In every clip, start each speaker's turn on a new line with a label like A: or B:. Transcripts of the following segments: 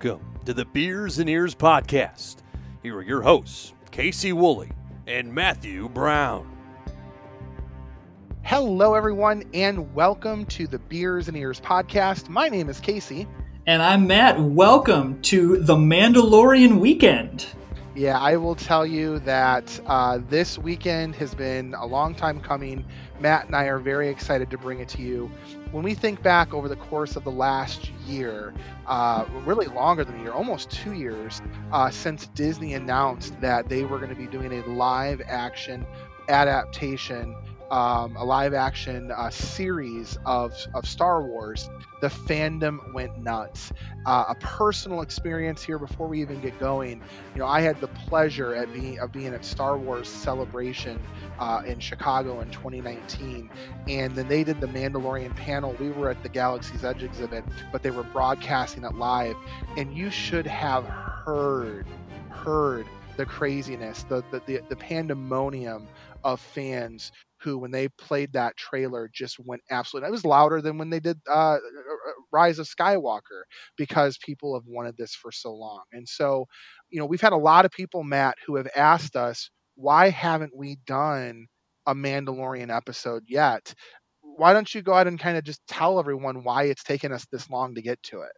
A: Welcome to the Beers and Ears podcast. Here are your hosts, Casey Woolley and Matthew Brown.
B: Hello, everyone, and welcome to the Beers and Ears podcast. My name is Casey.
C: And I'm Matt. Welcome to the Mandalorian weekend.
B: Yeah, I will tell you that uh, this weekend has been a long time coming. Matt and I are very excited to bring it to you. When we think back over the course of the last year, uh, really longer than a year, almost two years, uh, since Disney announced that they were going to be doing a live action adaptation um, a live action uh, series of, of Star Wars, the fandom went nuts. Uh, a personal experience here before we even get going. You know, I had the pleasure at being of being at Star Wars Celebration uh, in Chicago in 2019, and then they did the Mandalorian panel. We were at the Galaxy's Edge exhibit, but they were broadcasting it live, and you should have heard heard the craziness, the the, the, the pandemonium of fans who, when they played that trailer, just went absolutely. It was louder than when they did uh, uh, uh, Rise of Skywalker because people have wanted this for so long. And so, you know, we've had a lot of people, Matt, who have asked us, why haven't we done a Mandalorian episode yet? Why don't you go ahead and kind of just tell everyone why it's taken us this long to get to it?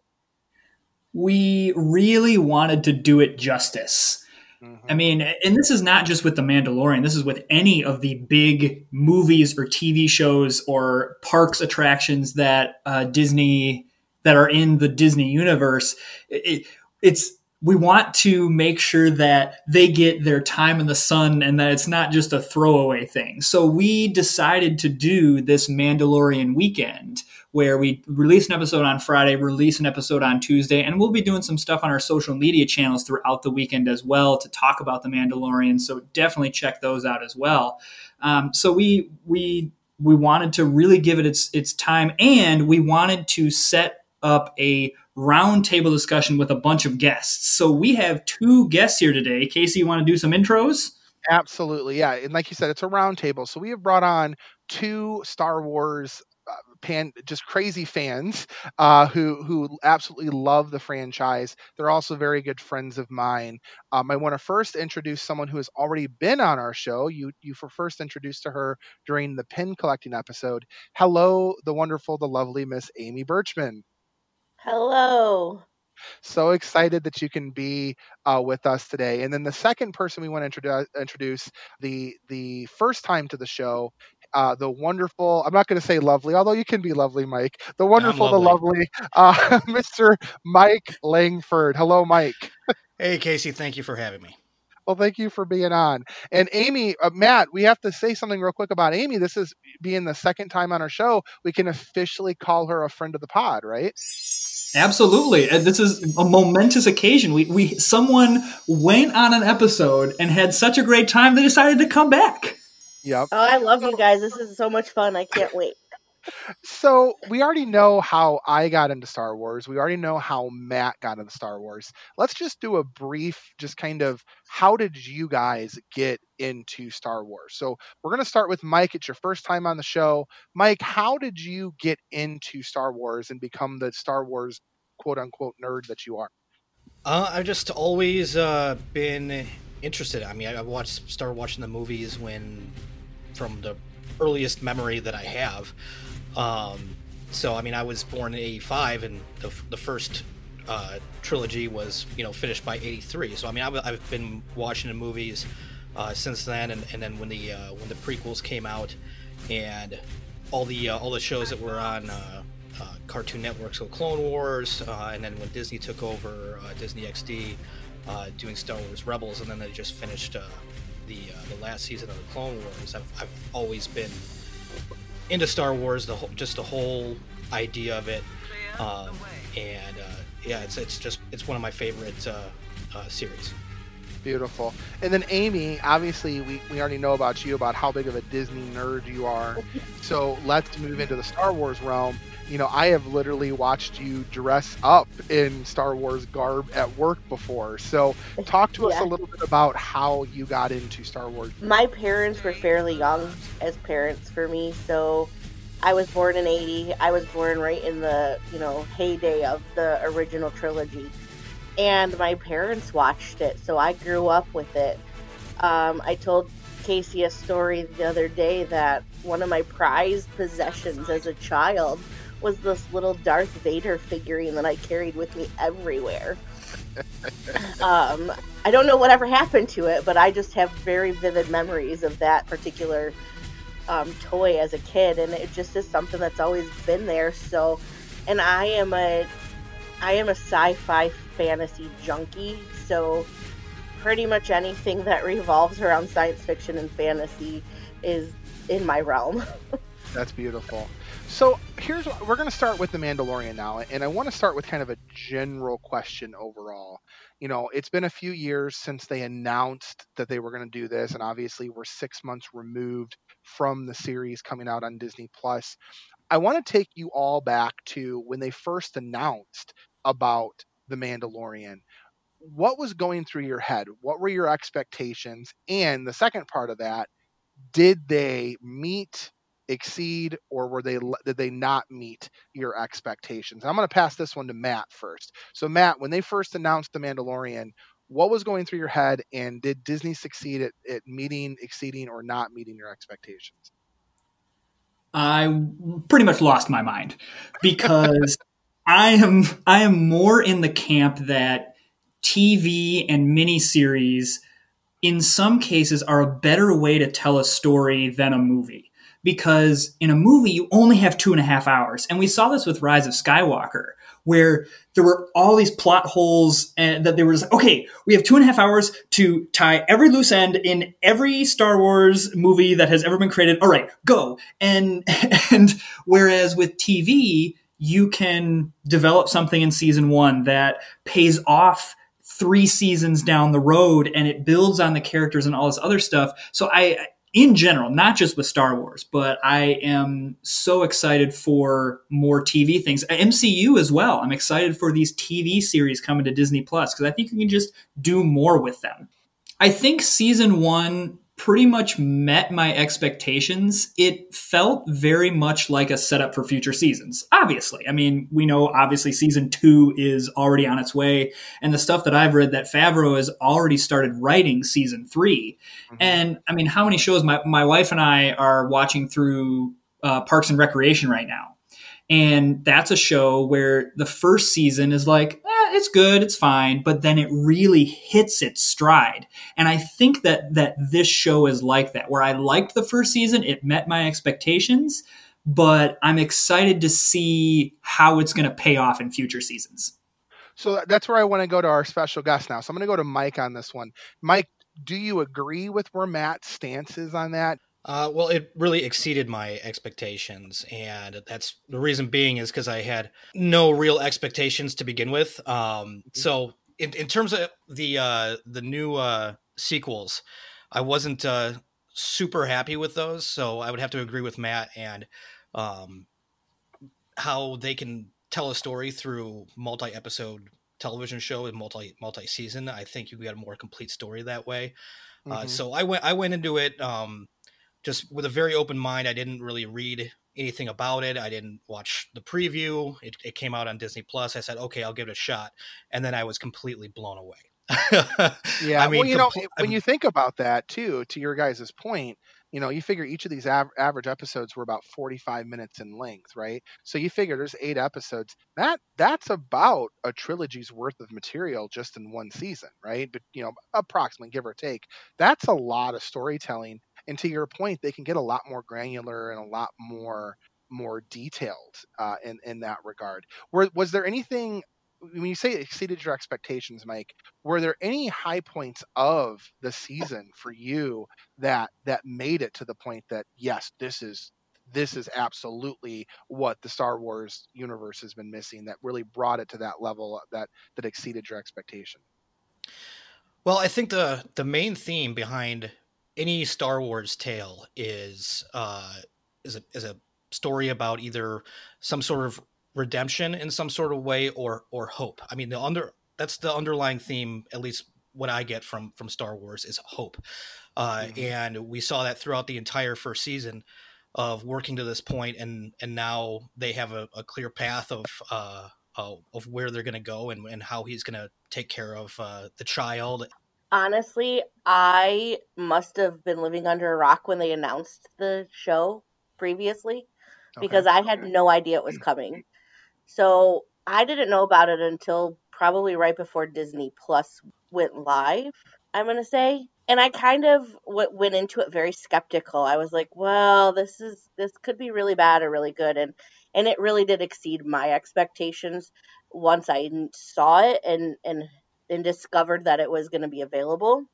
C: We really wanted to do it justice Mm-hmm. I mean, and this is not just with The Mandalorian, this is with any of the big movies or TV shows or parks attractions that uh, Disney, that are in the Disney universe. It, it's, we want to make sure that they get their time in the sun and that it's not just a throwaway thing. So we decided to do this Mandalorian weekend where we release an episode on Friday, release an episode on Tuesday, and we'll be doing some stuff on our social media channels throughout the weekend as well to talk about the Mandalorian. So definitely check those out as well. Um, so we we we wanted to really give it its its time, and we wanted to set up a roundtable discussion with a bunch of guests. So we have two guests here today. Casey, you want to do some intros?
B: Absolutely, yeah. And like you said, it's a roundtable. So we have brought on two Star Wars pan just crazy fans uh, who who absolutely love the franchise. They're also very good friends of mine. Um, I want to first introduce someone who has already been on our show. You you were first introduced to her during the pin collecting episode. Hello, the wonderful, the lovely Miss Amy Birchman.
D: Hello.
B: So excited that you can be uh, with us today. And then the second person we want to introduce, introduce the the first time to the show uh, the wonderful, I'm not going to say lovely, although you can be lovely, Mike, the wonderful, lovely. the lovely uh, Mr. Mike Langford. Hello, Mike.
E: hey, Casey. Thank you for having me.
B: Well, thank you for being on. And Amy, uh, Matt, we have to say something real quick about Amy. This is being the second time on our show. We can officially call her a friend of the pod, right?
C: Absolutely. This is a momentous occasion. We, we someone went on an episode and had such a great time they decided to come back.
B: Yep.
D: Oh, I love you guys. This is so much fun. I can't wait.
B: So we already know how I got into Star Wars. We already know how Matt got into Star Wars. Let's just do a brief, just kind of how did you guys get into Star Wars? So we're gonna start with Mike. It's your first time on the show. Mike, how did you get into Star Wars and become the Star Wars quote unquote nerd that you are?
E: Uh, I've just always uh, been interested. I mean, I watched started watching the movies when from the earliest memory that I have. Um, so I mean, I was born in '85, and the, the first uh, trilogy was you know finished by '83. So I mean, I've, I've been watching the movies uh, since then, and, and then when the uh, when the prequels came out, and all the uh, all the shows that were on. Uh, uh, Cartoon Network, so Clone Wars, and then when Disney took over Disney XD, doing Star Wars Rebels, and then they just finished the uh, the last season of the Clone Wars, I've, I've always been into Star Wars, the whole, just the whole idea of it, um, and uh, yeah, it's it's just it's one of my favorite uh, uh, series.
B: Beautiful. And then Amy, obviously we, we already know about you about how big of a Disney nerd you are. So let's move into the Star Wars realm you know, I have literally watched you dress up in Star Wars garb at work before. So, talk to yeah. us a little bit about how you got into Star Wars.
D: My parents were fairly young as parents for me, so I was born in 80. I was born right in the, you know, heyday of the original trilogy. and my parents watched it, so I grew up with it. Um, I told Casey a story the other day that one of my prized possessions as a child was this little Darth Vader figurine that I carried with me everywhere. um, I don't know whatever happened to it, but I just have very vivid memories of that particular um, toy as a kid, and it just is something that's always been there. So, and I am a I am a sci-fi fantasy junkie, so pretty much anything that revolves around science fiction and fantasy is in my realm.
B: That's beautiful. So here's what we're going to start with the Mandalorian now, and I want to start with kind of a general question overall. You know, it's been a few years since they announced that they were going to do this, and obviously we're six months removed from the series coming out on Disney Plus. I want to take you all back to when they first announced about the Mandalorian. What was going through your head? What were your expectations? And the second part of that, did they meet exceed or were they did they not meet your expectations? I'm going to pass this one to matt first. So matt when they first announced the mandalorian what was going through your head and did disney succeed at, at meeting exceeding or not meeting your expectations?
C: I pretty much lost my mind because i am i am more in the camp that tv and miniseries in some cases are a better way to tell a story than a movie because in a movie you only have two and a half hours. And we saw this with rise of skywalker where there were all these plot holes and that there was okay we have two and a half hours to tie every loose end in every star wars movie that has ever been created. All right go. And and whereas with tv you can develop something in season one that pays off three seasons down the road and it builds on the characters and all this other stuff. So i in general, not just with Star Wars, but I am so excited for more TV things. Uh, MCU as well. I'm excited for these TV series coming to Disney Plus because I think you can just do more with them. I think season one pretty much met my expectations. It felt very much like a setup for future seasons. Obviously, I mean, we know obviously season two is already on its way, and the stuff that I've read that Favreau has already started writing season 3 mm-hmm. And I mean, how many shows my my wife and I are watching through uh, Parks and Recreation right now. And that's a show where the first season is like, eh, it's good, it's fine, but then it really hits its stride. And I think that that this show is like that, where I liked the first season, it met my expectations, but I'm excited to see how it's going to pay off in future seasons.
B: So that's where I want to go to our special guest now. So I'm going to go to Mike on this one. Mike, do you agree with where Matt's stance is on that?
E: Uh, well, it really exceeded my expectations, and that's the reason being is because I had no real expectations to begin with. Um, mm-hmm. so, in, in terms of the uh, the new uh, sequels, I wasn't uh, super happy with those. So, I would have to agree with Matt and um, how they can tell a story through multi episode television show and multi multi season. I think you get a more complete story that way. Uh, mm-hmm. so I went I went into it. Um, just with a very open mind. I didn't really read anything about it. I didn't watch the preview. It, it came out on Disney Plus. I said, okay, I'll give it a shot, and then I was completely blown away.
B: yeah, I mean, well, you know, when you think about that too, to your guys' point, you know, you figure each of these av- average episodes were about 45 minutes in length, right? So you figure there's eight episodes. That that's about a trilogy's worth of material just in one season, right? But you know, approximately give or take. That's a lot of storytelling and to your point, they can get a lot more granular and a lot more more detailed uh, in in that regard. Were, was there anything when you say exceeded your expectations, Mike? Were there any high points of the season for you that that made it to the point that yes, this is this is absolutely what the Star Wars universe has been missing that really brought it to that level that that exceeded your expectation?
E: Well, I think the the main theme behind any Star Wars tale is uh, is a is a story about either some sort of redemption in some sort of way or or hope. I mean, the under that's the underlying theme, at least what I get from from Star Wars is hope, uh, mm-hmm. and we saw that throughout the entire first season of working to this point, and and now they have a, a clear path of uh, uh, of where they're going to go and, and how he's going to take care of uh, the child.
D: Honestly, I must have been living under a rock when they announced the show previously because I had no idea it was coming. So I didn't know about it until probably right before Disney Plus went live, I'm going to say. And I kind of w- went into it very skeptical. I was like, well, this is this could be really bad or really good and and it really did exceed my expectations once I saw it and and and discovered that it was going to be available.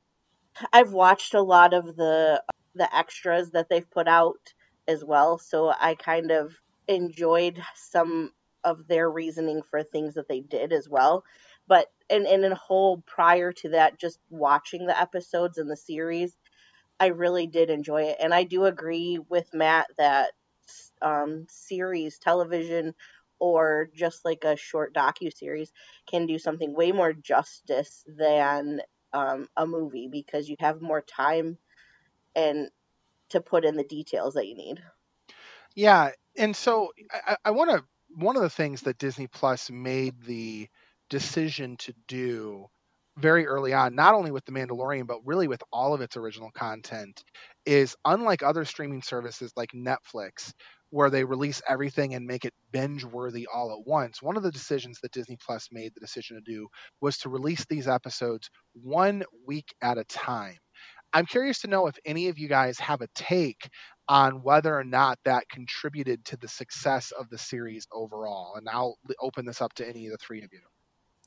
D: I've watched a lot of the the extras that they've put out as well, so I kind of enjoyed some of their reasoning for things that they did as well. But and and in a whole prior to that, just watching the episodes in the series, I really did enjoy it, and I do agree with Matt that um, series, television, or just like a short docu series can do something way more justice than um, a movie because you have more time and to put in the details that you need.
B: Yeah, and so I, I want to. One of the things that Disney Plus made the decision to do very early on, not only with The Mandalorian, but really with all of its original content, is unlike other streaming services like Netflix, where they release everything and make it binge worthy all at once. One of the decisions that Disney Plus made the decision to do was to release these episodes one week at a time. I'm curious to know if any of you guys have a take on whether or not that contributed to the success of the series overall. And I'll open this up to any of the three of you.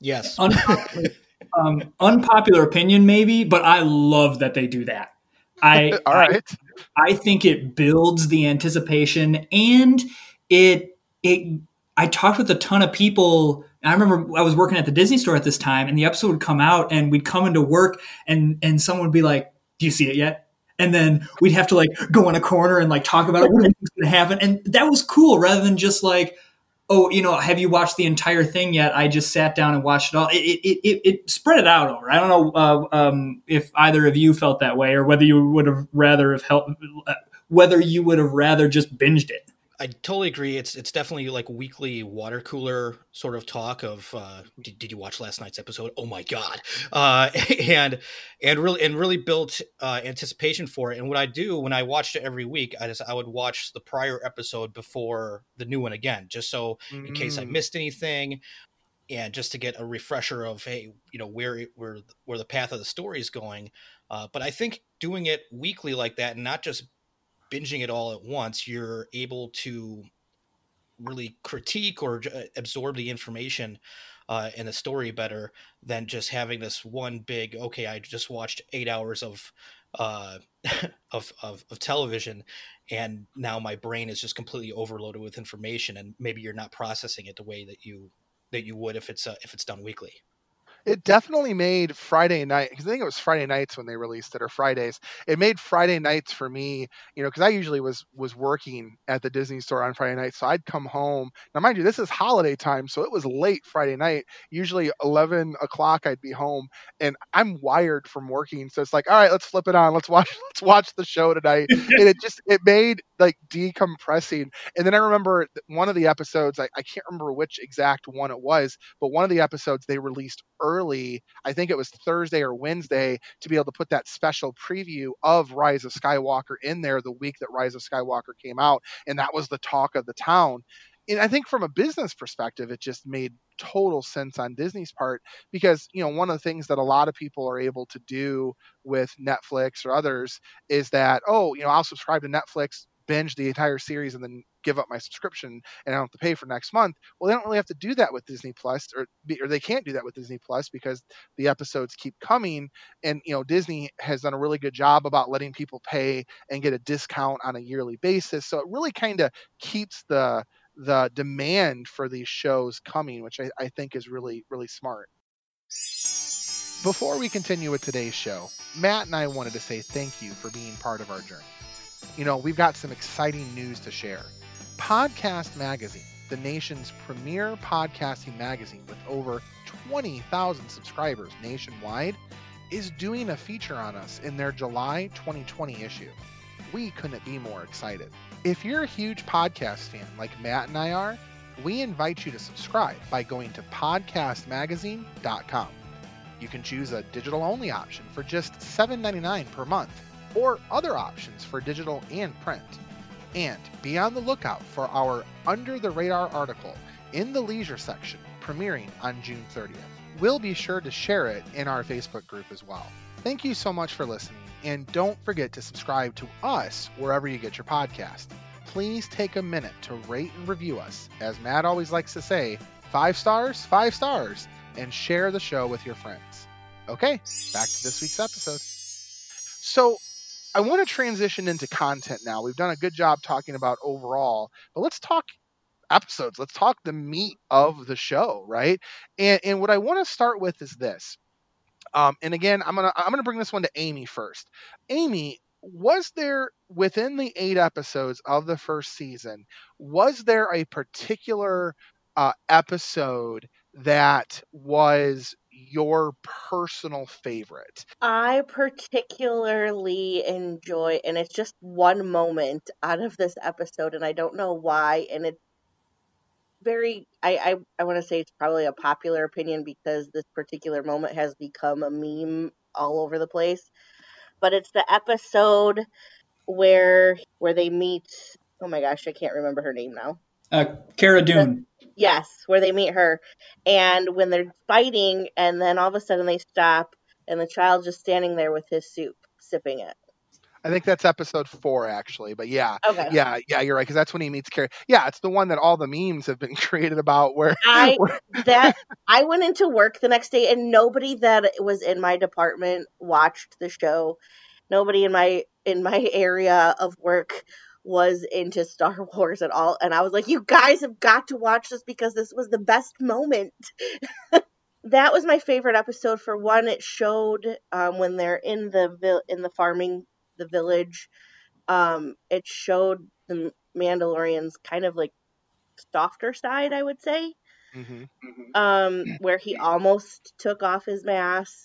E: Yes.
C: Unpopular, um, unpopular opinion, maybe, but I love that they do that. I
B: all right.
C: I, I think it builds the anticipation and it it I talked with a ton of people. I remember I was working at the Disney store at this time and the episode would come out and we'd come into work and and someone would be like, "Do you see it yet?" And then we'd have to like go in a corner and like talk about it. What do you think's going to happen? And that was cool rather than just like, oh, you know, have you watched the entire thing yet? I just sat down and watched it all. It it, it, it spread it out over. I don't know uh, um, if either of you felt that way or whether you would have rather have helped, whether you would have rather just binged it.
E: I totally agree. It's it's definitely like weekly water cooler sort of talk of uh, did, did you watch last night's episode? Oh my god! Uh, and and really and really built uh, anticipation for it. And what I do when I watched it every week, I just I would watch the prior episode before the new one again, just so mm-hmm. in case I mm. missed anything, and just to get a refresher of hey, you know where where where the path of the story is going. Uh, but I think doing it weekly like that, and not just binging it all at once, you're able to really critique or uh, absorb the information uh, in the story better than just having this one big. Okay, I just watched eight hours of uh, of, of, of television, and now my brain is just completely overloaded with information, and maybe you're not processing it the way that you that you would if it's uh, if it's done weekly
B: it definitely made Friday night because I think it was Friday nights when they released it or Fridays. It made Friday nights for me, you know, because I usually was was working at the Disney store on Friday night, so I'd come home. Now, mind you, this is holiday time, so it was late Friday night. Usually eleven o'clock, I'd be home, and I'm wired from working, so it's like, all right, let's flip it on, let's watch, let's watch the show tonight, and it just it made like decompressing. And then I remember one of the episodes, I, I can't remember which exact one it was, but one of the episodes they released early, I think it was Thursday or Wednesday, to be able to put that special preview of Rise of Skywalker in there the week that Rise of Skywalker came out. And that was the talk of the town. And I think from a business perspective, it just made total sense on Disney's part because, you know, one of the things that a lot of people are able to do with Netflix or others is that, oh, you know, I'll subscribe to Netflix binge the entire series and then give up my subscription and I don't have to pay for next month. Well, they don't really have to do that with Disney Plus, or or they can't do that with Disney Plus because the episodes keep coming. And you know, Disney has done a really good job about letting people pay and get a discount on a yearly basis. So it really kind of keeps the the demand for these shows coming, which I, I think is really really smart. Before we continue with today's show, Matt and I wanted to say thank you for being part of our journey you know, we've got some exciting news to share. Podcast Magazine, the nation's premier podcasting magazine with over 20,000 subscribers nationwide, is doing a feature on us in their July 2020 issue. We couldn't be more excited. If you're a huge podcast fan like Matt and I are, we invite you to subscribe by going to podcastmagazine.com. You can choose a digital only option for just $7.99 per month or other options for digital and print. And be on the lookout for our Under the Radar article in the leisure section premiering on June 30th. We'll be sure to share it in our Facebook group as well. Thank you so much for listening, and don't forget to subscribe to us wherever you get your podcast. Please take a minute to rate and review us. As Matt always likes to say, five stars, five stars, and share the show with your friends. Okay, back to this week's episode. So, I want to transition into content now. We've done a good job talking about overall, but let's talk episodes. Let's talk the meat of the show, right? And and what I want to start with is this. Um, and again, I'm gonna I'm gonna bring this one to Amy first. Amy, was there within the eight episodes of the first season, was there a particular uh, episode that was your personal favorite?
D: I particularly enjoy, and it's just one moment out of this episode, and I don't know why, and it's very I I, I want to say it's probably a popular opinion because this particular moment has become a meme all over the place. But it's the episode where where they meet oh my gosh, I can't remember her name now.
C: Uh, Cara Dune.
D: Yes, where they meet her. And when they're fighting and then all of a sudden they stop and the child just standing there with his soup, sipping it.
B: I think that's episode four, actually. But yeah,
D: Okay.
B: yeah, yeah, you're right because that's when he meets Carrie. Yeah, it's the one that all the memes have been created about. Where,
D: I
B: where
D: that I went into work the next day and nobody that was in my department watched the show. Nobody in my in my area of work was into Star Wars at all and I was like you guys have got to watch this because this was the best moment. that was my favorite episode for one it showed um, when they're in the vil- in the farming the village um, it showed the Mandalorians kind of like softer side I would say
B: Mhm.
D: um, where he almost took off his mask.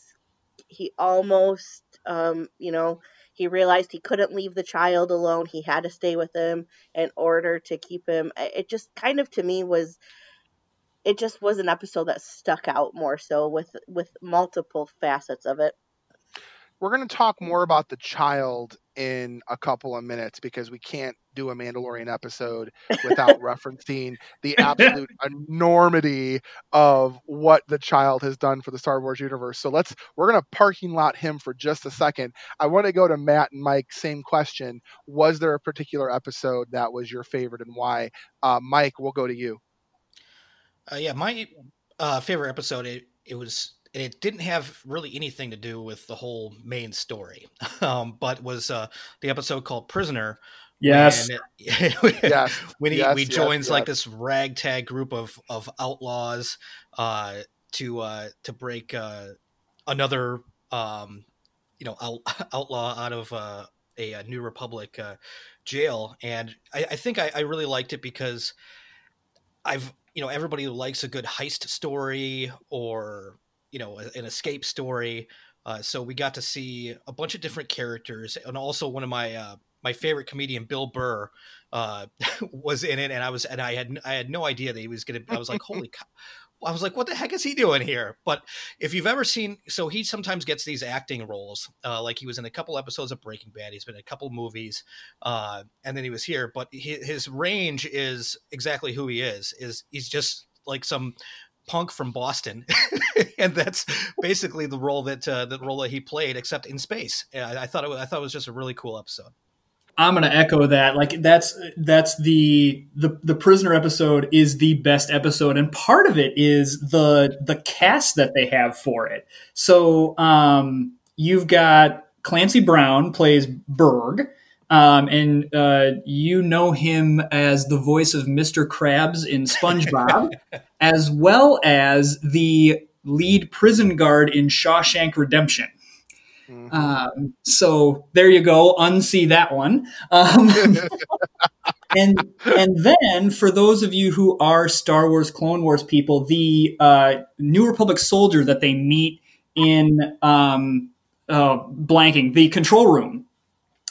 D: He almost, um, you know, he realized he couldn't leave the child alone. He had to stay with him in order to keep him. It just kind of to me was, it just was an episode that stuck out more so with with multiple facets of it.
B: we're going to talk more about the child in a couple of minutes because we can't do a Mandalorian episode without referencing the absolute enormity of what the child has done for the Star Wars universe. So let's we're going to parking lot him for just a second. I want to go to Matt and Mike. Same question: Was there a particular episode that was your favorite and why? Uh, Mike, we'll go to you.
E: Uh, yeah, my uh, favorite episode it, it was and it didn't have really anything to do with the whole main story, um, but was uh, the episode called Prisoner.
C: Yes.
E: when it-
B: Yes,
E: when he,
B: yes,
E: he
B: yes,
E: joins like this ragtag group of of outlaws uh, to uh, to break uh, another um, you know out, outlaw out of uh, a, a New Republic uh, jail, and I, I think I, I really liked it because I've you know everybody who likes a good heist story or you know an escape story. Uh, so we got to see a bunch of different characters, and also one of my uh, my favorite comedian, Bill Burr, uh, was in it, and I was and I had I had no idea that he was gonna. I was like, holy cow. I was like, what the heck is he doing here? But if you've ever seen, so he sometimes gets these acting roles. Uh, like he was in a couple episodes of Breaking Bad. He's been in a couple movies, uh, and then he was here. But he, his range is exactly who he is. Is he's just like some punk from Boston, and that's basically the role that uh, the role that he played, except in space. I, I thought it I thought it was just a really cool episode.
C: I'm gonna echo that. Like that's that's the the the prisoner episode is the best episode, and part of it is the the cast that they have for it. So um, you've got Clancy Brown plays Burg, um, and uh, you know him as the voice of Mr. Krabs in SpongeBob, as well as the lead prison guard in Shawshank Redemption.
B: Mhm.
C: Um, so there you go. Unsee that one. Um, and and then for those of you who are Star Wars Clone Wars people, the uh, New Republic soldier that they meet in um, uh, blanking the control room.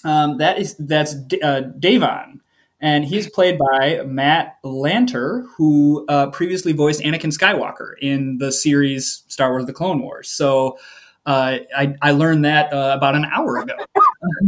C: Um, that is that's D- uh, Davan, and he's played by Matt Lanter, who uh, previously voiced Anakin Skywalker in the series Star Wars: The Clone Wars. So uh, I, I, learned that uh, about an hour ago.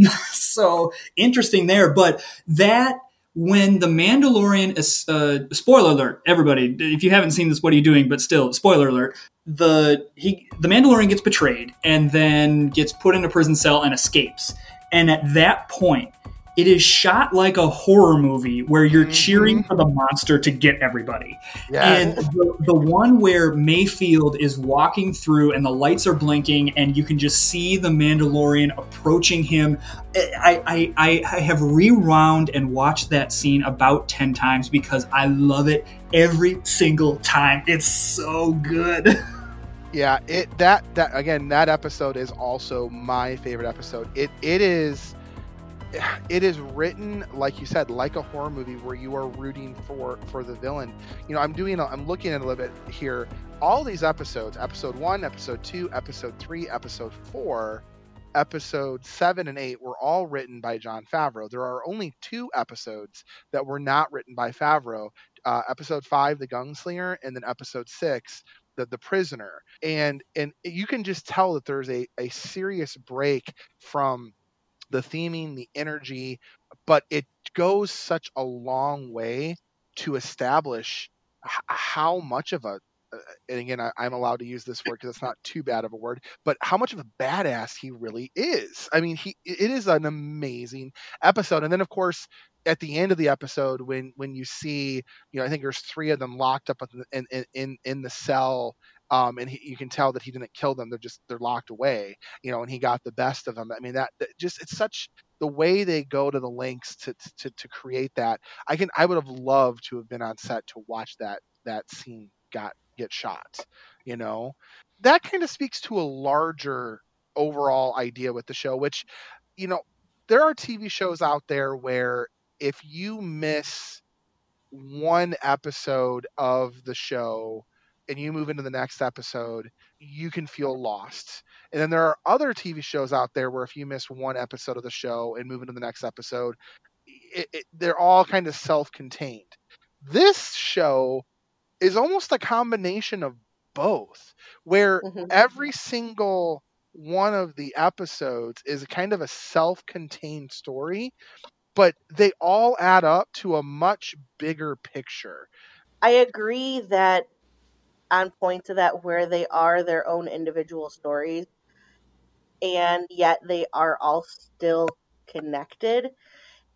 C: so interesting there, but that when the Mandalorian is uh, spoiler alert, everybody, if you haven't seen this, what are you doing? But still, spoiler alert. The he the Mandalorian gets betrayed and then gets put in a prison cell and escapes. And at that point, it is shot like a horror movie where you're mm-hmm. cheering for the monster to get everybody. And the, the, one where Mayfeld is walking through and the lights are blinking and you can just see the Mandalorian approaching him. I, I, I have rewound and watched that scene about 10 times because I love it every single time. It's so good.
B: Yeah, it that that again that episode is also my favorite episode. It it is it is written like you said like a horror movie where you are rooting for for the villain. You know i'm doing i'm looking at a little bit here. All these episodes episode one episode two episode three episode four episode seven and eight were all written by jon favreau. There are only two episodes that were not written by favreau uh, episode five the gunslinger and then episode six the, the prisoner. And and you can just tell that there's a, a serious break from the theming, the energy, but it goes such a long way to establish h- how much of a uh, and again I, am allowed to use this word because it's not too bad of a word but how much of a badass he really is. I mean he it is an amazing episode. And then of course at the end of the episode when when you see you know i think there's three of them locked up in in in, in the cell um, and he, you can tell that he didn't kill them; they're just they're locked away, you know. And he got the best of them. I mean, that, that just it's such the way they go to the links to, to to create that. I can I would have loved to have been on set to watch that that scene got get shot. You know, that kind of speaks to a larger overall idea with the show, which you know there are TV shows out there where if you miss one episode of the show and you move into the next episode, you can feel lost. And then there are other TV shows out there where if you miss one episode of the show and move into the next episode, it, it, they're all kind of self-contained. This show is almost a combination of both, where mm-hmm. every single one of the episodes is kind of a self-contained story, but they all add up to a much bigger picture.
D: I agree that on points of that where they are their own individual stories and yet they are all still connected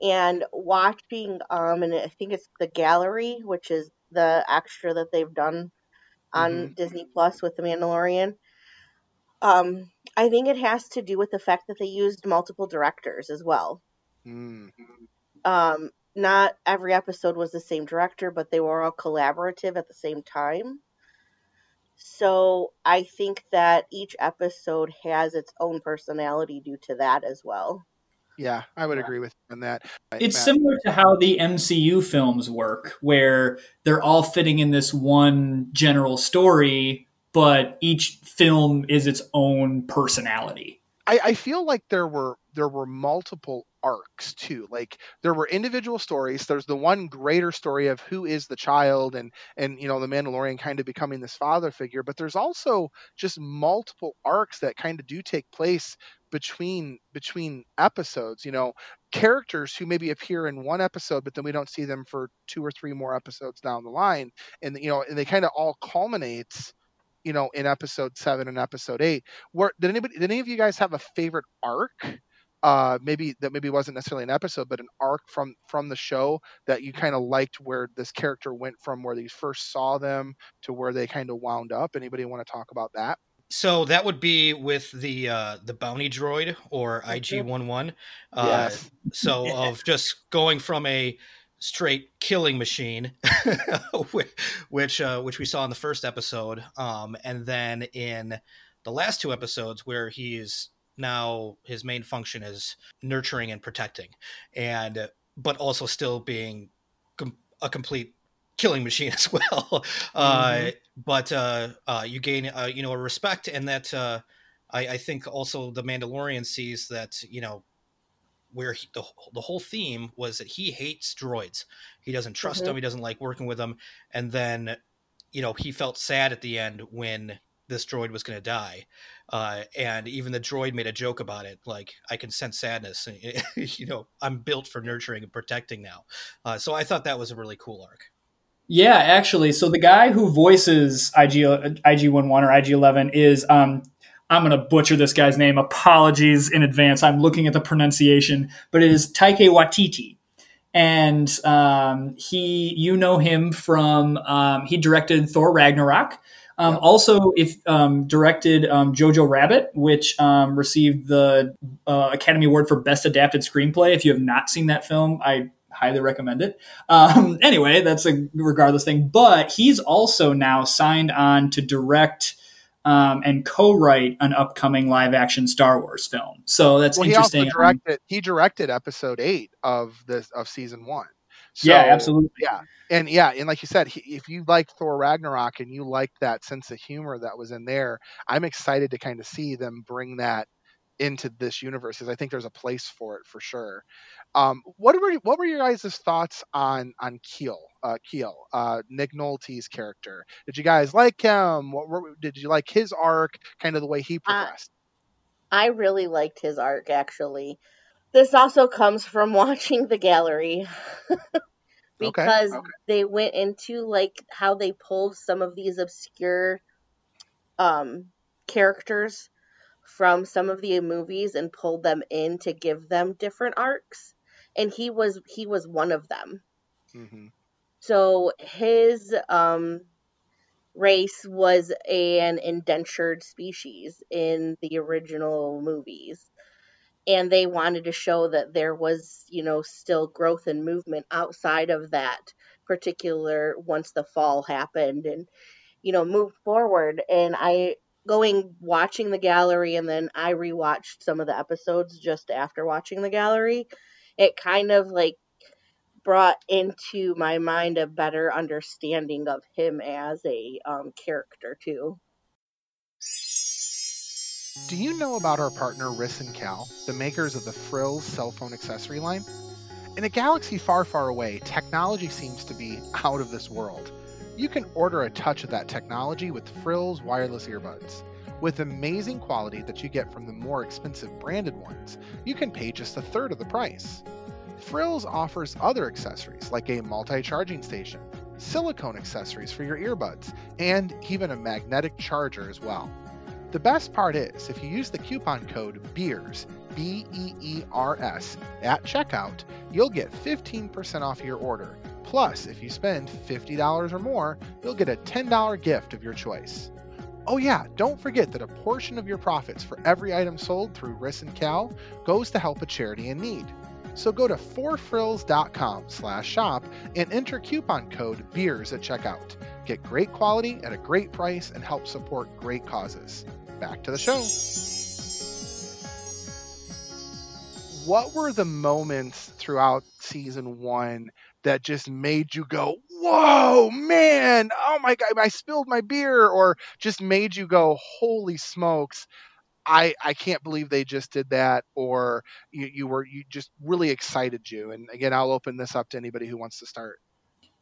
D: and watching um and i think it's the gallery which is the extra that they've done on mm-hmm. disney plus with the mandalorian um i think it has to do with the fact that they used multiple directors as well mm. um not every episode was the same director but they were all collaborative at the same time so I think that each episode has its own personality due to that as well.
B: Yeah, I would agree with you on that.
C: It's Matt. similar to how the MCU films work, where they're all fitting in this one general story, but each film is its own personality.
B: I, I feel like there were there were multiple arcs too. Like there were individual stories. There's the one greater story of who is the child and and you know the mandalorian kind of becoming this father figure but there's also just multiple arcs that kind of do take place between between episodes you know. Characters who maybe appear in one episode but then we don't see them for two or three more episodes down the line and you know and they kind of all culminates you know in episode 7 and episode 8 where did anybody did any of you guys have a favorite arc uh, maybe that maybe wasn't necessarily an episode, but an arc from from the show that you kind of liked where this character went from where you first saw them to where they kind of wound up. Anybody want to talk about that?
E: So that would be with the uh, the bounty droid or IG one one. Uh. So of just going from a straight killing machine, which uh, which we saw in the first episode, um, and then in the last two episodes where he's now his main function is nurturing and protecting and but also still being com- a complete killing machine as well uh, mm-hmm. uh, but uh, uh, you gain uh, you know a respect and that uh, I, I, think also the mandalorian sees that you know where he, the the whole theme was that he hates droids. He doesn't trust
D: Mhm.
E: them. He doesn't like working with them. And then, you know, he felt sad at the end when this droid was going to die. Uh, and even the droid made a joke about it, like I can sense sadness. you know, I'm built for nurturing and protecting now. Uh, so I thought that was a really cool arc.
C: Yeah, actually, so the guy who voices IG IG11 or IG11 is um I'm going to butcher this guy's name. Apologies in advance. I'm looking at the pronunciation, but it is Taike Watiti. And um, he, you know him from, um, he directed Thor Ragnarok. Um,
B: Yep.
C: Also, if um, directed um, Jojo Rabbit, which um, received the uh, Academy Award for Best Adapted Screenplay. If you have not seen that film, I highly recommend it. Um, anyway, that's a regardless thing. But he's also now signed on to direct um, and co-write an upcoming live-action Star Wars film. So that's
B: Well, he also
C: interesting.
B: directed. He directed episode eight of this of season one. So,
C: yeah, absolutely.
B: Yeah, and yeah, and like you said, he, if you like Thor Ragnarok and you like that sense of humor that was in there, I'm excited to kind of see them bring that into this universe because I think there's a place for it for sure. Um, what were what were your guys' thoughts on on Kuiil? Uh, Kuiil, uh, Nick Nolte's character. Did you guys like him? What were, did you like his arc? Kind of the way he progressed.
D: I really liked his arc actually. This also comes from watching the gallery. Because
B: okay.
D: they went into like how they pulled some of these obscure um characters from some of the movies and pulled them in to give them different arcs. And he was he was one of them.
B: Hmm
D: so his um race was an indentured species in the original movies and they wanted to show that there was you know still growth and movement outside of that particular once the fall happened and you know moved forward. And i going watching the gallery and then i rewatched some of the episodes just after watching the gallery it kind of like brought into my mind a better understanding of him as a um, character too
B: Do you know about our partner Riss and Cal, the makers of the Frills cell phone accessory line? In a galaxy far, far away, technology seems to be out of this world. You can order a touch of that technology with Frills wireless earbuds. With amazing quality that you get from the more expensive branded ones, you can pay just a third of the price. Frills offers other accessories like a multi charging station, silicone accessories for your earbuds, and even a magnetic charger as well. The best part is, if you use the coupon code BEERS, B E E R S, at checkout, you'll get 15% off your order. Plus, if you spend $50 or more, you'll get a $10 gift of your choice. Oh yeah, don't forget that a portion of your profits for every item sold through Riss and Cal goes to help a charity in need. So go to 4frills.com slash shop and enter coupon code BEERS at checkout. Get great quality at a great price and help support great causes. Back to the show. What were the moments throughout season one that just made you go, Whoa, man! Oh my god, I spilled my beer, or just made you go, Holy smokes! I I can't believe they just did that, or you, you were you just really excited you. And again, I'll open this up to anybody who wants to start.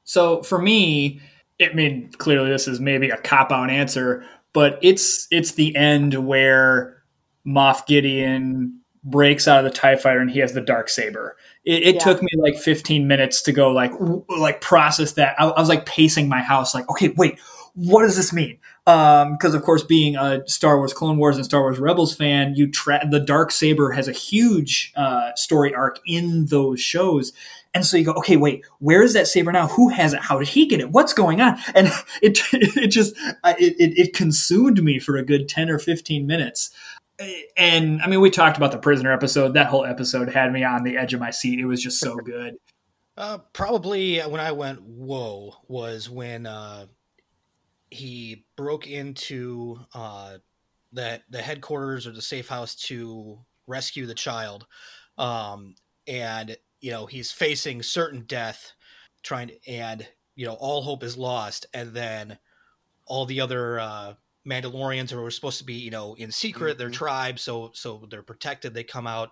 C: So for me, I mean, clearly this is maybe a cop out answer, but it's it's the end where Moff Gideon breaks out of the Tie Fighter and he has the dark saber. It, it
D: Yeah.
C: took me like 15 minutes to go like like process that. I, I was like pacing my house, like, okay, wait, what does this mean? Because of course, being a Star Wars Clone Wars and Star Wars Rebels fan, you tra- the dark saber has a huge uh, story arc in those shows. And so you go, okay, wait, where is that saber now? Who has it? How did he get it? What's going on? And it it just it, it, it consumed me for a good ten or fifteen minutes. And I mean, we talked about the prisoner episode. That whole episode had me on the edge of my seat. It was just so good.
E: Uh, probably when I went whoa was when uh, he broke into uh, the the headquarters or the safe house to rescue the child, um, and you know he's facing certain death, trying to, and you know all hope is lost, and then all the other uh, Mandalorians who were supposed to be you know in secret, their
B: Mhm.
E: tribe, so so they're protected. They come out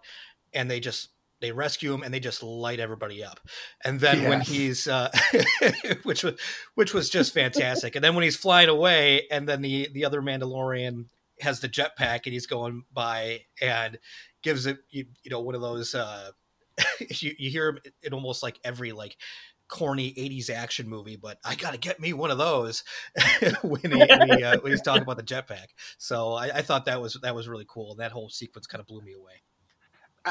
E: and they just they rescue him and they just light everybody up. And then when he's uh, which was which was just fantastic. and then when he's flying away, and then the the other Mandalorian has the jetpack and he's going by and gives it you, you know one of those uh, you, you hear him in almost like every like corny 80s action movie, but I got to get me one of those when, he, when, he, uh, when, he's talking about the jetpack. So I, I, thought that was that was really cool. and That whole sequence kind of blew me away.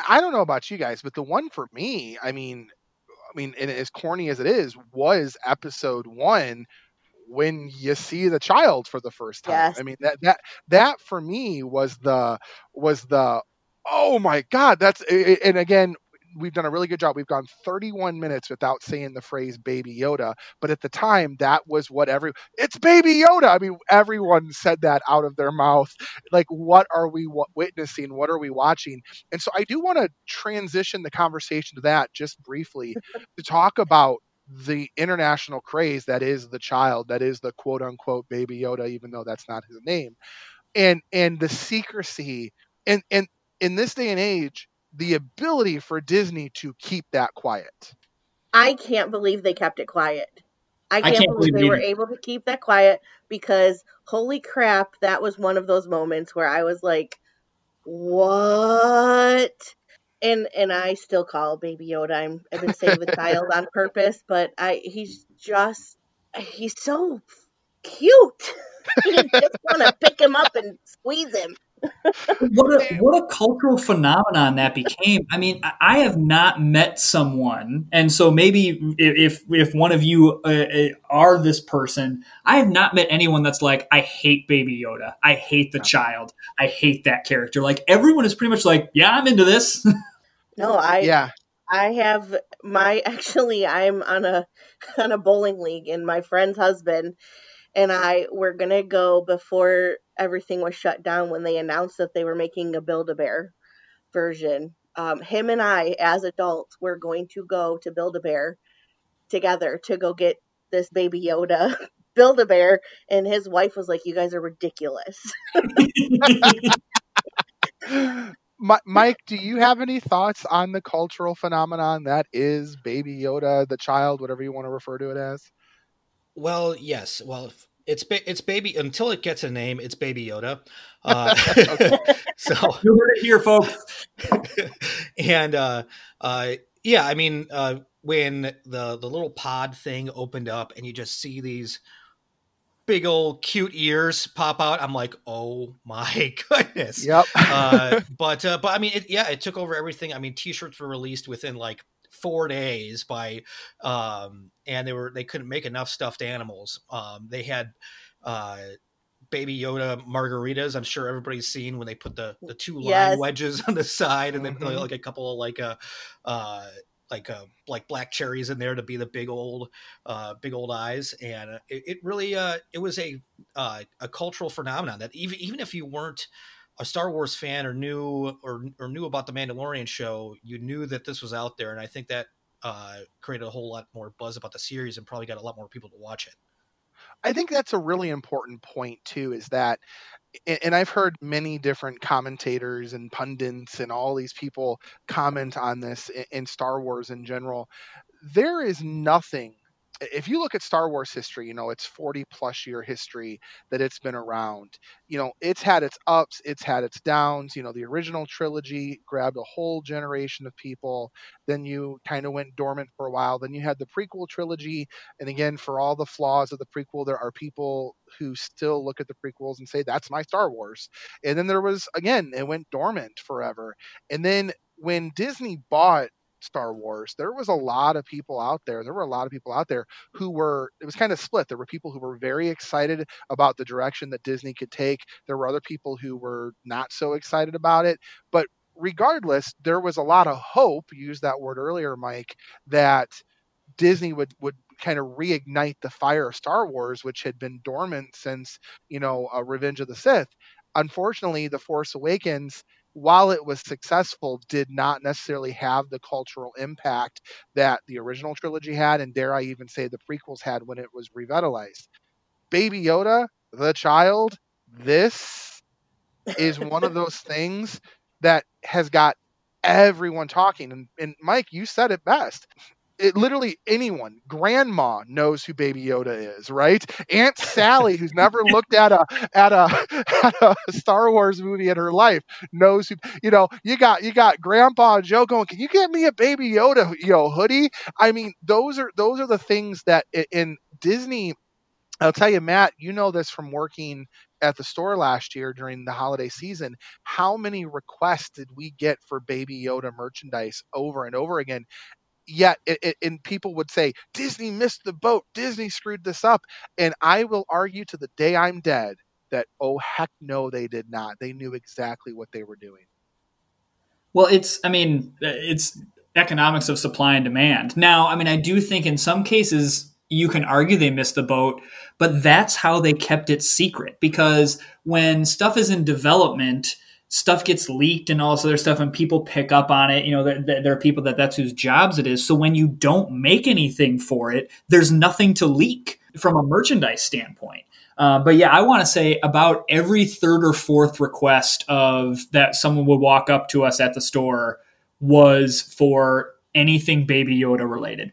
B: I don't know about you guys, but the one for me, I mean, I mean, and as corny as it is, was episode one when you see the child for the first time. Yes. I mean that that that for me was the was the oh my god that's and again we've done a really good job. We've gone 31 minutes without saying the phrase baby Yoda, but at the time that was what every it's baby Yoda. I mean, everyone said that out of their mouth. Like what are we witnessing? What are we watching? And so I do want to transition the conversation to that just briefly to talk about the international craze that is the child, that is the quote unquote baby Yoda, even though that's not his name. And and the secrecy and and in this day and age, the ability for Disney to keep that quiet.
D: I can't believe they kept it quiet. I can't, I can't believe, believe they were able to keep that quiet because holy crap, that was one of those moments where I was like, "What?" And and I still call Baby Yoda. I'm, I've been saying the child on purpose, but I he's just he's so cute. you just want to pick him up and squeeze him
C: what a what a cultural phenomenon that became. I mean, I have not met someone, and so maybe if if one of you uh, uh, are this person, I have not met anyone that's like, I hate Baby Yoda, I hate the child, I hate that character. Like everyone is pretty much like, yeah, I'm into this.
D: No, I yeah. I have my actually I'm on a on a bowling league and my friend's husband and I were gonna go before everything was shut down when they announced that they were making a Build a Bear version. Um, him and I, as adults, were going to go to Build a Bear together to go get this baby Yoda Build a Bear, and his wife was like, "You guys are ridiculous."
B: Mike, do you have any thoughts on the cultural phenomenon that is Baby Yoda, the child, whatever you want to refer to it as?
E: Well, yes. Well, it's it's baby until it gets a name. It's Baby Yoda. Uh, so
C: you heard it here, folks.
E: and uh, uh, yeah, I mean, uh, when the the little pod thing opened up, and you just see these big old cute ears pop out. I'm like, oh my goodness.
B: Yep.
E: uh, but uh, but I mean, it, yeah, it took over everything. I mean, T-shirts were released within like four days by um and they were they couldn't make enough stuffed animals um they had uh baby yoda margaritas i'm sure everybody's seen when they put the the two yes. line wedges on the side and mm-hmm. then like a couple of like a uh, uh like uh like black cherries in there to be the big old uh big old eyes and it, it really uh it was a uh a cultural phenomenon that even even if you weren't a Star Wars fan or knew or or knew about the Mandalorian show, you knew that this was out there, and I think that uh, created a whole lot more buzz about the series and probably got a lot more people to watch it.
B: I think that's a really important point too. Is that, and I've heard many different commentators and pundits and all these people comment on this in Star Wars in general. There is nothing if you look at Star Wars history, you know, it's 40 plus year history that it's been around. You know, it's had its ups, it's had its downs. You know, the original trilogy grabbed a whole generation of people. Then you kind of went dormant for a while. Then you had the prequel trilogy. And again, for all the flaws of the prequel, there are people who still look at the prequels and say, that's my Star Wars. And then there was, again, it went dormant forever. And then when Disney bought Star Wars, there was a lot of people out there. There were a lot of people out there who were, it was kind of split. There were people who were very excited about the direction that Disney could take. There were other people who were not so excited about it. But regardless, there was a lot of hope, used that word earlier, Mike, that Disney would, would kind of reignite the fire of Star Wars, which had been dormant since, you know, uh, Revenge of the Sith. Unfortunately, The Force Awakens while it was successful, did not necessarily have the cultural impact that the original trilogy had, and dare I even say the prequels had when it was revitalized. Baby Yoda, the child, this is one of those things that has got everyone talking. And, and Mike, you said it best it literally anyone, grandma knows who Baby Yoda is, right? Aunt Sally, who's never looked at a at a at a Star Wars movie in her life, knows who. You know, you got you got Grandpa Joe going. Can you get me a Baby Yoda, you know, hoodie? I mean, those are those are the things that in Disney. I'll tell you, Matt, you know this from working at the store last year during the holiday season, how many requests did we get for Baby Yoda merchandise over and over again? Yet it, it, and people would say disney missed the boat. Disney screwed this up. And i will argue to the day i'm dead that oh heck no they did not. They knew exactly what they were doing.
C: Well it's i mean uh, it's economics of supply and demand. Now i mean i do think in some cases you can argue they missed the boat but that's how they kept it secret. Because when stuff is in development stuff gets leaked and all this other stuff and people pick up on it you know there, there, are people that that's whose jobs it is. So when you don't make anything for it there's nothing to leak from a merchandise standpoint. Uh, but yeah i want to say about every third or fourth request of that someone would walk up to us at the store was for anything baby yoda related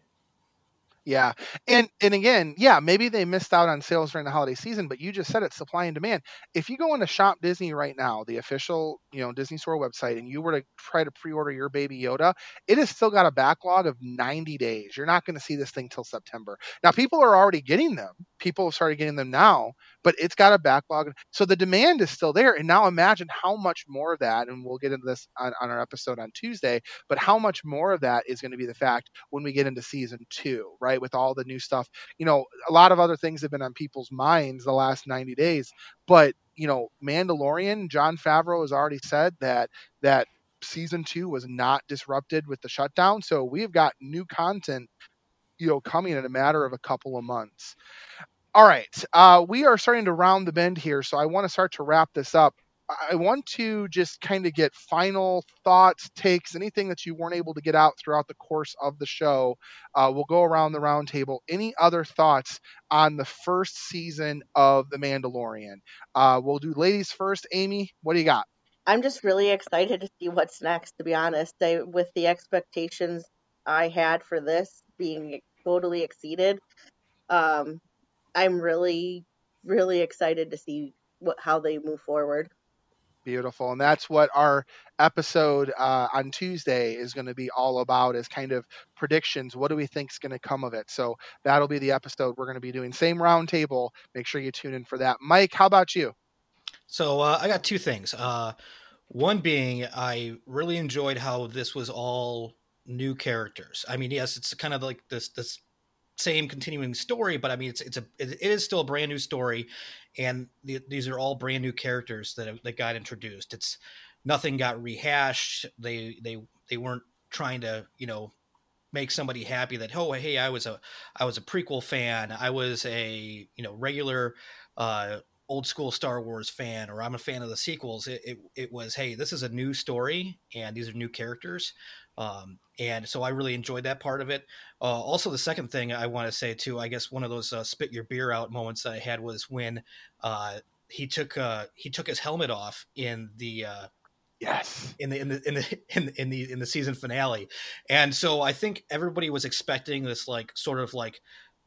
B: yeah. And and again, yeah, maybe they missed out on sales during the holiday season, but you just said it supply and demand. If you go into Shop Disney right now, the official, you know, Disney Store website and you were to try to pre-order your baby Yoda, it has still got a backlog of 90 days. You're not going to see this thing till September. Now people are already getting them. People have started getting them now, but it's got a backlog. So the demand is still there. And now imagine how much more of that, and we'll get into this on, on our episode on Tuesday, but how much more of that is going to be the fact when we get into season two, right? With all the new stuff. You know, a lot of other things have been on people's minds the last 90 days, but you know, Mandalorian, Jon Favreau has already said that that season two was not disrupted with the shutdown. So we've got new content, you know, coming in a matter of a couple of months. All right. Uh, we are starting to round the bend here, so I want to start to wrap this up. I want to just kind of get final thoughts, takes, anything that you weren't able to get out throughout the course of the show. Uh, we'll go around the roundtable. Any other thoughts on the first season of The Mandalorian? Uh, we'll do ladies first. Amy, what do you got?
D: I'm just really excited to see what's next, to be honest. I, with the expectations I had for this being totally exceeded, um, I'm really, really excited to see what how they move forward.
B: Beautiful, and that's what our episode uh, on Tuesday is going to be all about: is kind of predictions. What do we think is going to come of it? So that'll be the episode we're going to be doing. Same roundtable. Make sure you tune in for that. Mike, how about you?
E: So uh, I got two things. Uh, one being, I really enjoyed how this was all new characters. I mean, yes, it's kind of like this this same continuing story, but I mean, it's it's a it is still a brand new story, and the, these are all brand new characters that that got introduced. It's nothing got rehashed. They they they weren't trying to you know make somebody happy that oh hey I was a I was a prequel fan. I was a you know regular uh, old school Star Wars fan or I'm a fan of the sequels. It, it, it was hey this is a new story and these are new characters. Um, and so I really enjoyed that part of it. Uh, also, the second thing I want to say too, I guess one of those uh, spit your beer out moments that I had was when uh, he took uh, he took his helmet off in the uh,
B: yes
E: in the in the in the in the, in the in the season finale, and so I think everybody was expecting this like sort of like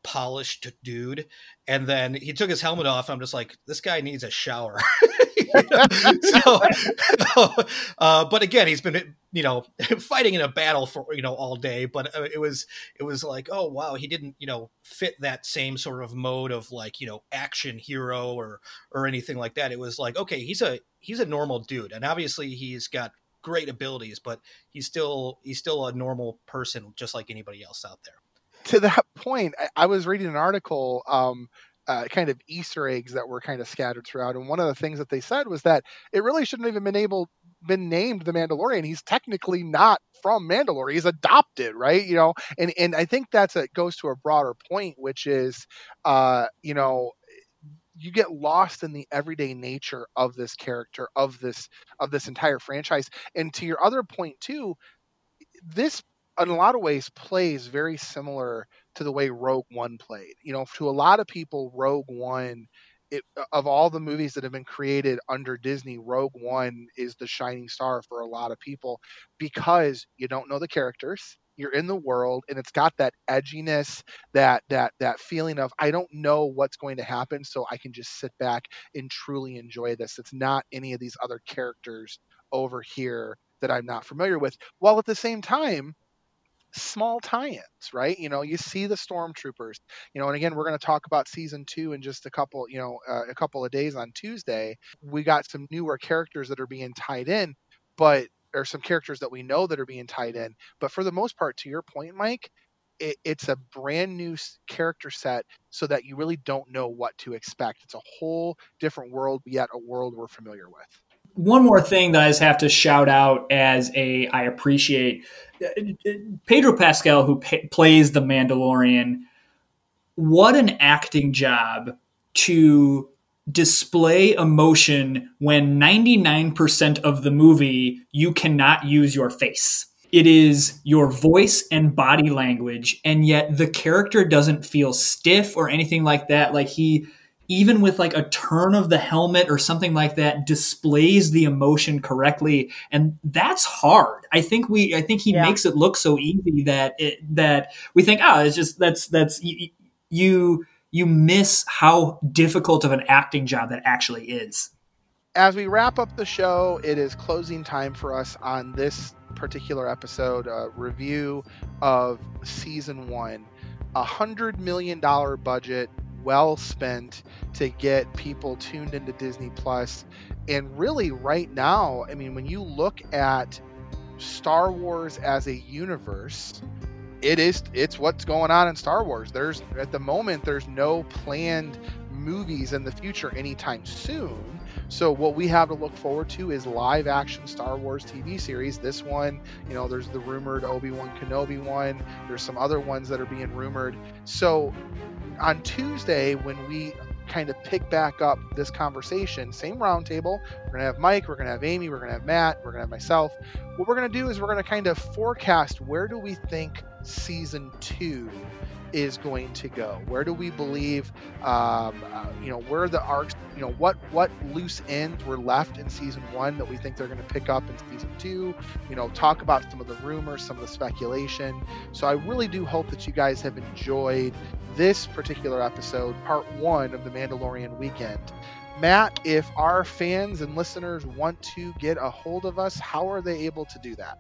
E: polished dude and then he took his helmet off i'm just like this guy needs a shower so, uh, but again, he's been you know fighting in a battle for you know all day. But uh, it was it was like oh wow, he didn't you know fit that same sort of mode of like you know action hero or or anything like that. It was like okay, he's a he's a normal dude, and obviously he's got great abilities, but he's still he's still a normal person just like anybody else out there
B: to that point, I, I, was reading an article um, uh, kind of Easter eggs that were kind of scattered throughout. And one of the things that they said was that it really shouldn't have even been able been named the Mandalorian. He's technically not from Mandalore. He's adopted, right? You know, and and I think that's a goes to a broader point, which is, uh, you know, you get lost in the everyday nature of this character of this of this entire franchise. And to your other point too, this in a lot of ways plays very similar to the way Rogue One played. You know, to a lot of people, Rogue One it, uh, of all the movies that have been created under Disney, Rogue One is the shining star for a lot of people because you don't know the characters. You're in the world, and it's got that edginess, that that that feeling of I don't know what's going to happen, so I can just sit back and truly enjoy this. It's not any of these other characters over here that I'm not familiar with. While at the same time, small tie-ins, right? You know, you see the stormtroopers, you know, and again, we're going to talk about season two in just a couple, you know, uh, a couple of days on Tuesday. We got some newer characters that are being tied in, but or some characters that we know that are being tied in. But for the most part, to your point, Mike, it, it's a brand new character set so that you really don't know what to expect. It's a whole different world, yet a world we're familiar with
C: one more thing that I just have to shout out as a I appreciate uh, Pedro Pascal who p- plays the Mandalorian. What an acting job to display emotion when 99% of the movie you cannot use your face. It is your voice and body language and yet the character doesn't feel stiff or anything like that like he even with like a turn of the helmet or something like that displays the emotion correctly and that's hard. I think we i think he yeah. makes it look so easy that it that we think oh it's just that's that's you you miss how difficult of an acting job that actually is.
B: As we wrap up the show it is closing time for us on this particular episode uh, review of season one. A hundred million dollar budget well spent to get people tuned into Disney Plus. And really, right now, I mean, when you look at Star Wars as a universe, it is it's what's going on in Star Wars. There's at the moment there's no planned movies in the future anytime soon. So what we have to look forward to is live action Star Wars TV series. This one, you know, there's the rumored Obi-Wan Kenobi one. There's some other ones that are being rumored. So on Tuesday, when we kind of pick back up this conversation, same roundtable, we're going to have Mike, we're going to have Amy, we're going to have Matt, we're going to have myself. What we're going to do is we're going to kind of forecast where do we think season two is going to go? Where do we believe, um, uh, you know, where the arcs, you know, what what loose ends were left in season one that we think they're going to pick up in season two? You know, talk about some of the rumors, some of the speculation. So I really do hope that you guys have enjoyed this particular episode, part one of the Mandalorian weekend. Matt, if our fans and listeners want to get a hold of us, how are they able to do that?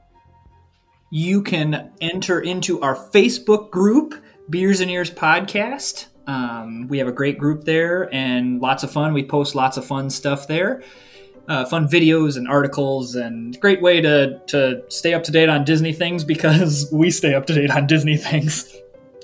C: You can enter into our Facebook group Beers and Ears podcast. Um, we have a great group there and lots of fun. We post lots of fun stuff there. Uh, fun videos and articles and great way to, to stay up to date on Disney things because we stay up to date on Disney things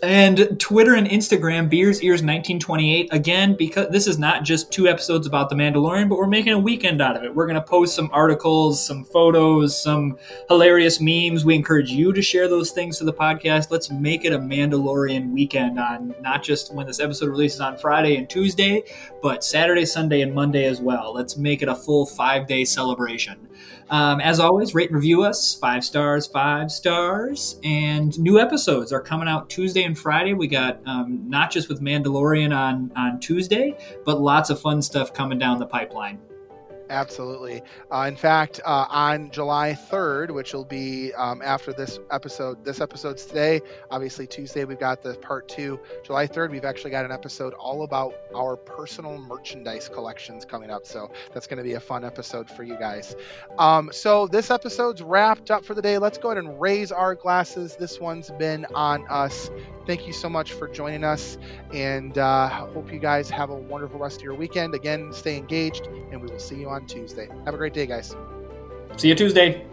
C: and Twitter and Instagram, Beers Ears 1928. Again, because this is not just two episodes about The Mandalorian, but we're making a weekend out of it. We're going to post some articles, some photos, some hilarious memes. We encourage you to share those things to the podcast. Let's make it a Mandalorian weekend on not just when this episode releases on Friday and Tuesday, but Saturday, Sunday, and Monday as well. Let's make it a full five day celebration. Um, as always, rate and review us five stars, five stars. And new episodes are coming out Tuesday and Friday. We got um, not just with Mandalorian on, on Tuesday, but lots of fun stuff coming down the pipeline.
B: Absolutely. Uh, in fact, uh, on July 3rd, which will be um, after this episode, this episode's today, obviously Tuesday, we've got the part two. July 3rd, we've actually got an episode all about our personal merchandise collections coming up. So that's going to be a fun episode for you guys. Um, so this episode's wrapped up for the day. Let's go ahead and raise our glasses. This one's been on us. Thank you so much for joining us, and uh, hope you guys have a wonderful rest of your weekend. Again, stay engaged, and we will see you on Tuesday. Have a great day, guys.
C: See you Tuesday.